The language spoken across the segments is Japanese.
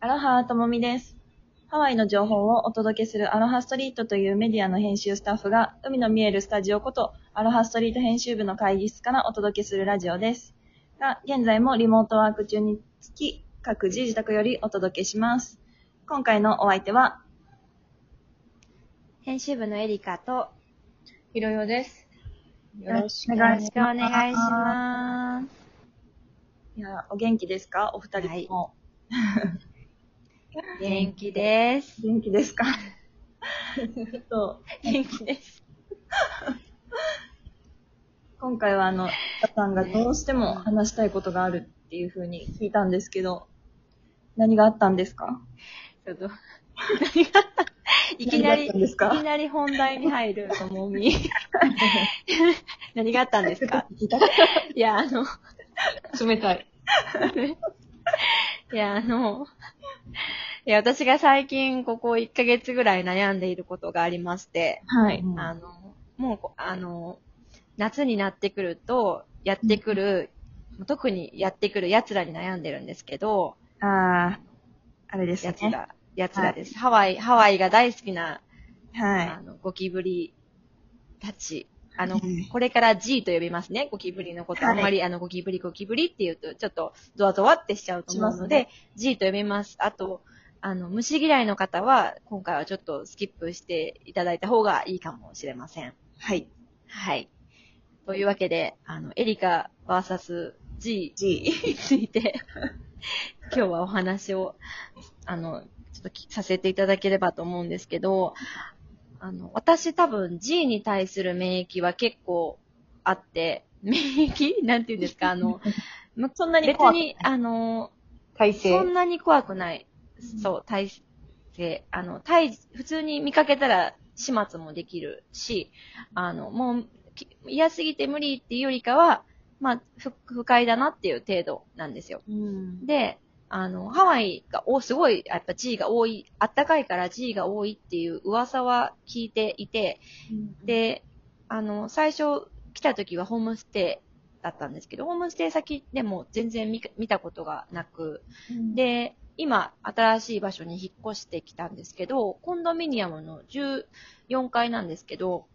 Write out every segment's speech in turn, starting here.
アロハともみです。ハワイの情報をお届けするアロハストリートというメディアの編集スタッフが海の見えるスタジオことアロハストリート編集部の会議室からお届けするラジオです。が、現在もリモートワーク中につき各自自宅よりお届けします。今回のお相手は、編集部のエリカと、ひろよです。よろしくおよろしくお願いします。いや、お元気ですか？お二人とも。元気です。元気ですか？ちょっと、元気です。今回はあの、皆さんがどうしても話したいことがあるっていう風に聞いたんですけど、何があったんですか？ちょっと、何があった？いきなり、いきなり本題に入るともみ。何があったんですか？いや、あの、冷たい。いや、あの、いや、私が最近ここ1ヶ月ぐらい悩んでいることがありまして、はい。あの、もうこ、あの、夏になってくると、やってくる、特にやってくる奴らに悩んでるんですけど、あー、あれですね。奴ら、奴らです。ハワイ、ハワイが大好きな、はいあ。の、ゴキブリたち。あのうん、これから G と呼びますね、ゴキブリのこと。はいあんまり、あの、ゴキブリ、ゴキブリって言うと、ちょっと、ゾワゾワってしちゃうと思うので、しま G と呼びます。あと、あの、虫嫌いの方は、今回はちょっとスキップしていただいた方がいいかもしれません。はい。はい。というわけで、あの、エリカ VS G G。について、今日はお話を、あの、ちょっときさせていただければと思うんですけど、あの、私多分 G に対する免疫は結構あって、免疫？なんて言うんですか？あの、む そんなに別怖くないに、あの、体勢そ。んなに怖くない。そう、体勢。あの、体、普通に見かけたら始末もできるし、あの、もう、き嫌すぎて無理っていうよりかは、まあ、不不快だなっていう程度なんですよ。うん。で、あの、ハワイが、お、すごい、やっぱ G が多い、あったかいから G が多いっていう噂は聞いていて、で、あの、最初来た時はホームステイだったんですけど、ホームステイ先でも全然見見たことがなく、で、で、今、新しい場所に引っ越してきたんですけど、コンドミニアムの14階なんですけど、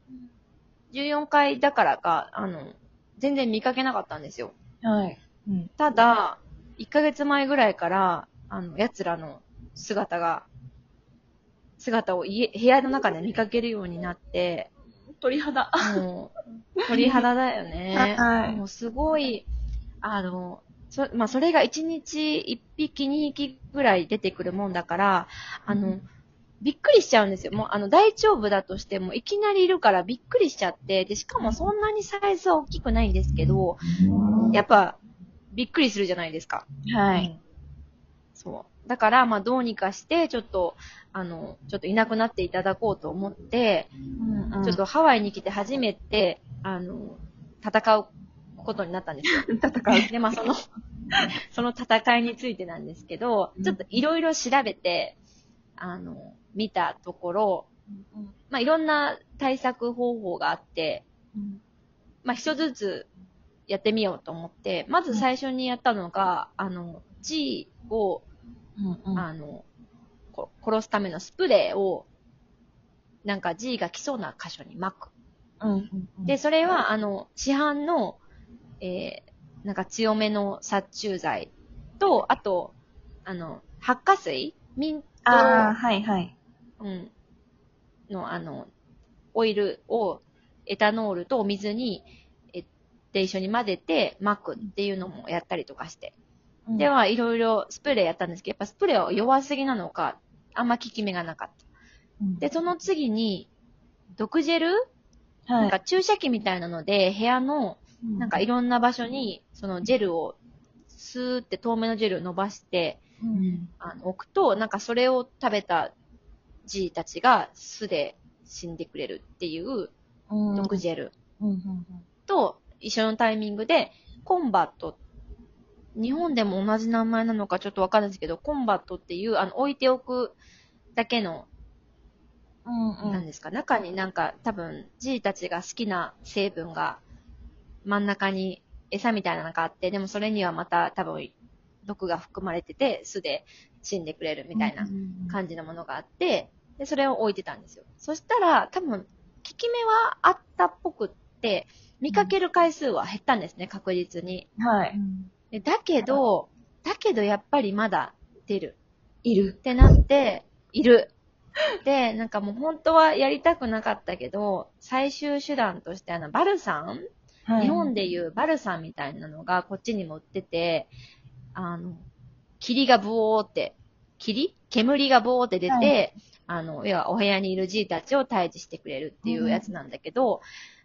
14階だからか、あの、全然見かけなかったんですよ。はい。うん。ただ、1ヶ月前ぐらいから、あの、奴らの姿が、姿を家、部屋の中で見かけるようになって、鳥肌。もう、鳥肌だよね。はいもうすごい、あの、そ、まあ、それが1日1匹2匹ぐらい出てくるもんだから、あの、びっくりしちゃうんですよ。もう、あの、大丈夫だとしても、いきなりいるからびっくりしちゃって、で、しかもそんなにサイズは大きくないんですけど、やっぱ、びっくりするじゃないですか。はい。そう。だから、まあ、どうにかして、ちょっと、あの、ちょっといなくなっていただこうと思って、ちょっとハワイに来て初めて、あの、戦うことになったんですよ。戦う。で、まあ、その、その戦いについてなんですけど、ちょっといろいろ調べて、あの、見たところ、まあ、いろんな対策方法があって、まあ、一つずつやってみようと思って、まず最初にやったのが、あの、G を、うんあの、こ殺すためのスプレーを、なんか G が来そうな箇所に撒く。うん。で、それは、あの、市販の、えー、なんか強めの殺虫剤と、あと、あの、発火水？ミント、ああ、はいはい。うん、の、あの、オイルを、エタノールとお水に、え、で一緒に混ぜて撒くっていうのもやったりとかして。では、いろいろスプレーやったんですけど、やっぱスプレーは弱すぎなのか、あんま効き目がなかった。で、その次に、毒ジェル？はなんか注射器みたいなので、部屋の、なんかいろんな場所に、そのジェルを、スーって透明のジェルを伸ばして、うん、あの、置くと、なんかそれを食べた G たちが巣で死んでくれるっていううん。毒ジェル。うんうんと一緒のタイミングで、コンバット。日本でも同じ名前なのかちょっとわかんないですけど、コンバットっていう、あの、置いておくだけのうんなんですか、中になんか多分 G たちが好きな成分が真ん中に餌みたいなのがあって、でもそれにはまた多分毒が含まれてて、巣で死んでくれるみたいな感じのものがあって、で、それを置いてたんですよ。そしたら、多分、効き目はあったっぽくって、見かける回数は減ったんですね、確実に。はい。でだけど、だけどやっぱりまだ出る。いる。ってなって、いる。で、なんかもう本当はやりたくなかったけど、最終手段としてあの、バルサン、はい。日本でいうバルサンみたいなのがこっちにも売ってて、あの、霧がブオーって、霧？煙がブオーって出て、はい。あの、要はお部屋にいる G たちを退治してくれるっていうやつなんだけど、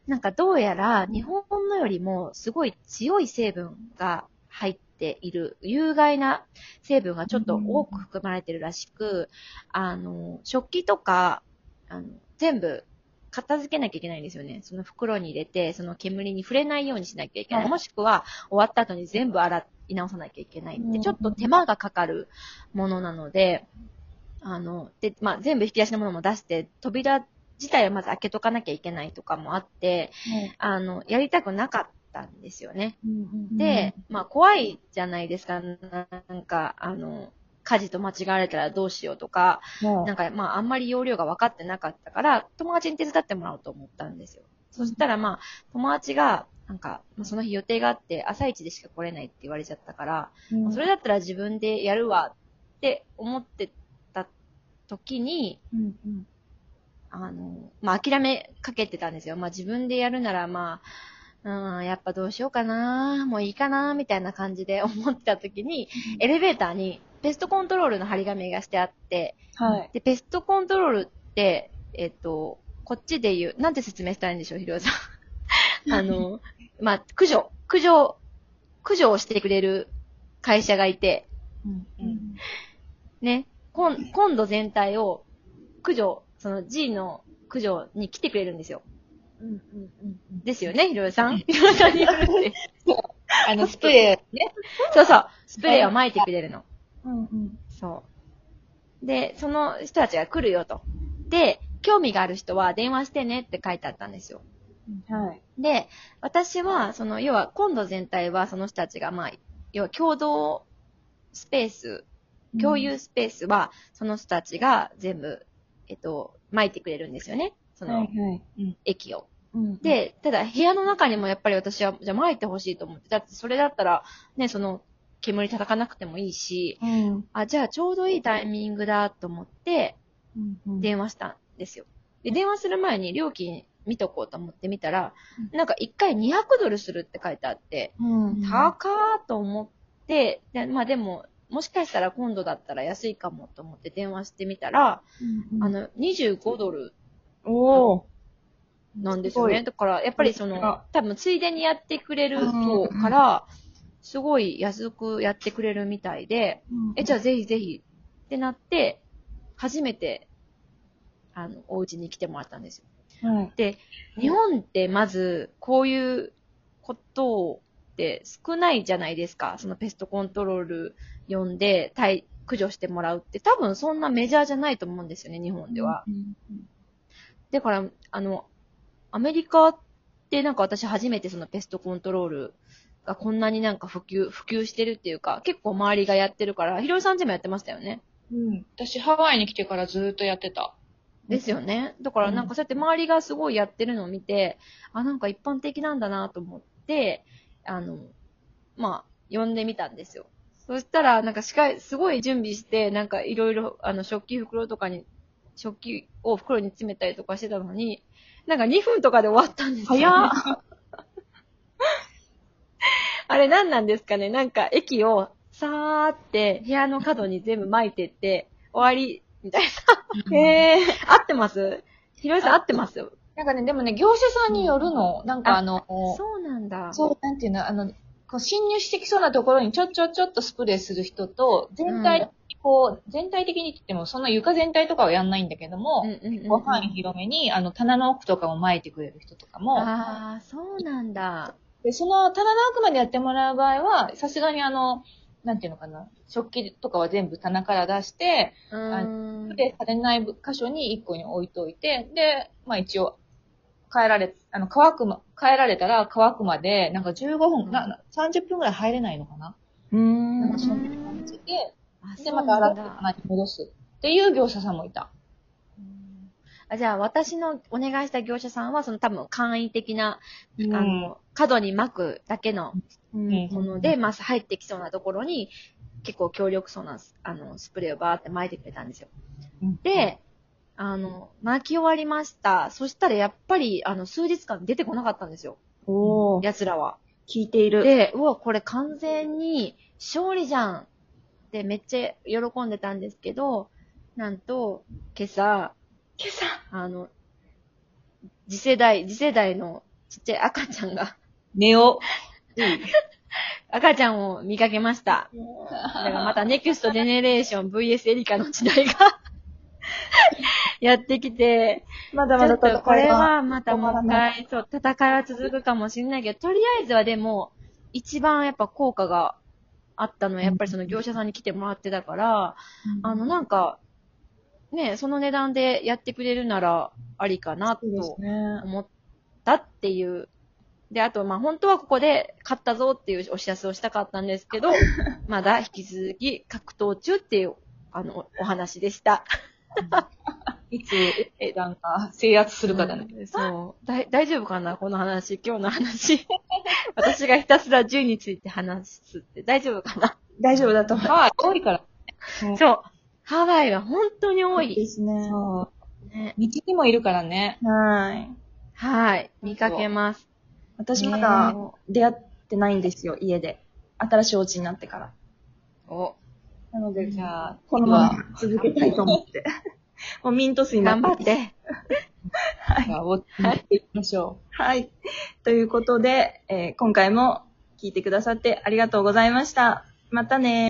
なんかどうやら日本のよりもすごい強い成分が入っている、有害な成分がちょっと多く含まれてるらしく、あの、食器とか、あの、全部片付けなきゃいけないんですよね。その袋に入れて、その煙に触れないようにしなきゃいけない。はいもしくは、終わった後に全部洗い直さなきゃいけないって、うんちょっと手間がかかるものなので、あの、で、まあ、全部引き出しのものも出して、扉自体はまず開けとかなきゃいけないとかもあって、あの、やりたくなかったんですよね。で、まあ、怖いじゃないですか。なんか、あの、火事と間違われたらどうしようとか、もなんか、まあ、あんまり容量が分かってなかったから、友達に手伝ってもらおうと思ったんですよ。そしたら、まあ、友達が、なんか、まあその日予定があって、朝一でしか来れないって言われちゃったから、うん、それだったら自分でやるわって思ってた時に、うんうん。あの、まあ、諦めかけてたんですよ。まあ、自分でやるなら、まあ、うん、やっぱどうしようかな、もういいかな、みたいな感じで 思ってた時に、エレベーターにペストコントロールの張り紙がしてあって、はい。で、ペストコントロールって、えっと、こっちで言う、なんて説明したらいいんでしょう、ひろやさん。あの、まあ、駆除、駆除、駆除をしてくれる会社がいて、うんうんね、今今度全体を駆除、その G の駆除に来てくれるんですよ。うんうんうんですよね、ひろやさん。ひろやさんによるって。あの、スプレーね。そうそう、スプレーを撒いてくれるの。うんうん。そう。で、その人たちが来るよと。で、興味がある人は電話してねって書いてあったんですよ。はい。で、私は、その、要は、今度全体はその人たちが、まあ、要は共同スペース、共有スペースは、その人たちが全部、えっと、巻いてくれるんですよね。その、はいはい。液を。うん、で、ただ、部屋の中にもやっぱり私は、じゃあ巻いてほしいと思って、だってそれだったら、ね、その、煙叩かなくてもいいし、うん、あ、じゃあちょうどいいタイミングだと思って。電話したんですよ。で、電話する前に料金見とこうと思ってみたら、うなんか1回200ドルするって書いてあって、うん、高ーと思って、でまあでも、もしかしたら今度だったら安いかもと思って電話してみたら、うんうん、あの、25ドルおお。なんですよね。すごいだから、やっぱりそのあ、多分ついでにやってくれる方から、すごい安くやってくれるみたいで、え、じゃあぜひぜひってなって、初めて、あの、お家に来てもらったんですよ。あ、はい。で、日本ってまず、こういうことって少ないじゃないですか。そのペストコントロール読んで、対駆除してもらうって多分そんなメジャーじゃないと思うんですよね、日本では。うんだから、あの、アメリカってなんか私初めてそのペストコントロールがこんなになんか普及、普及してるっていうか、結構周りがやってるから、ひろりさんちもやってましたよね。うん。私、ハワイに来てからずーっとやってた。ですよね。だからなんかそうやって周りがすごいやってるのを見て、あ、なんか一般的なんだなと思って、あの、まあ、呼んでみたんですよ。そしたら、なんかしかすごい準備して、なんかいろいろ、あの、食器袋とかに、食器を袋に詰めたりとかしてたのに、なんか2分とかで終わったんですよ、早っ あれ何なんですかねなんか液をさーって部屋の角に全部巻いてって、終わり、みたいな。へえ。合ってます？ひろりさん合ってます？よ。なんかね、でもね、業者さんによるの。なんかあの、そうなんだ。そう、なんていうの、あの、こう侵入してきそうなところにちょっちょっちょっとスプレーする人と、全体こう、全体的にって言っても、そんな床全体とかはやんないんだけども、うんうんうんうんご範囲広めに、あの、棚の奥とかも巻いてくれる人とかも、ああ、そうなんだ。で、その棚の奥までやってもらう場合は、さすがにあの、なんていうのかな、食器とかは全部棚から出して。で、されない箇所に一個に置いといて、で、まあ一応、帰られ、あの、乾くま、帰られたら乾くまで、なんか15分、なな30分くらい入れないのかなうーん。なんかそんな感じで、あ、で、また洗ってなんだ。穴に戻す。っていう業者さんもいた。うんあじゃあ、私のお願いした業者さんは、その多分簡易的な、あの、角に巻くだけのうんうんもので、まあ、入ってきそうなところに、結構強力そうな、あの、スプレーをバーって巻いてくれたんですよ。うん、で、あの、巻き終わりました。そしたらやっぱり、あの、数日間出てこなかったんですよ。おー、奴らは。聞いている。で、うわ、これ完全に勝利じゃんってめっちゃ喜んでたんですけど、なんと、今朝、今朝？あの、次世代、次世代のちっちゃい赤ちゃんが、ネオ。赤ちゃんを見かけました。だからまたネクストジェネレーション VS エリカの時代が やってきて、まだまだとこ戦いは。れはまたもう一回、そう、戦いは続くかもしれないけど、とりあえずはでも、一番やっぱ効果があったのは、やっぱりその業者さんに来てもらってたから、あの、なんか、ね、その値段でやってくれるならありかなと。思ったっていう。で、あと、まあ、本当はここで買ったぞっていうお知らせをしたかったんですけど、まだ引き続き格闘中っていう、あの、お話でした。いつ、え、なんか、制圧するかだね。うんそう。だい大丈夫かなこの話、今日の話。私がひたすら銃について話すって大丈夫かな？大丈夫だと思いまはい、多いから。そう。ハワイは本当に多す。でい。すね。そね、う。道にもいるからね。はい。はい。見かけます。私まだね出会ってないんですよ、家で。新しいお家になってから。お、なので、じゃあ、このまま続けたいと思って。もうミント水にな頑張って。じゃあ、ウォッチしていきましょう。はい。ということで、えー今回も聞いてくださってありがとうございました。またね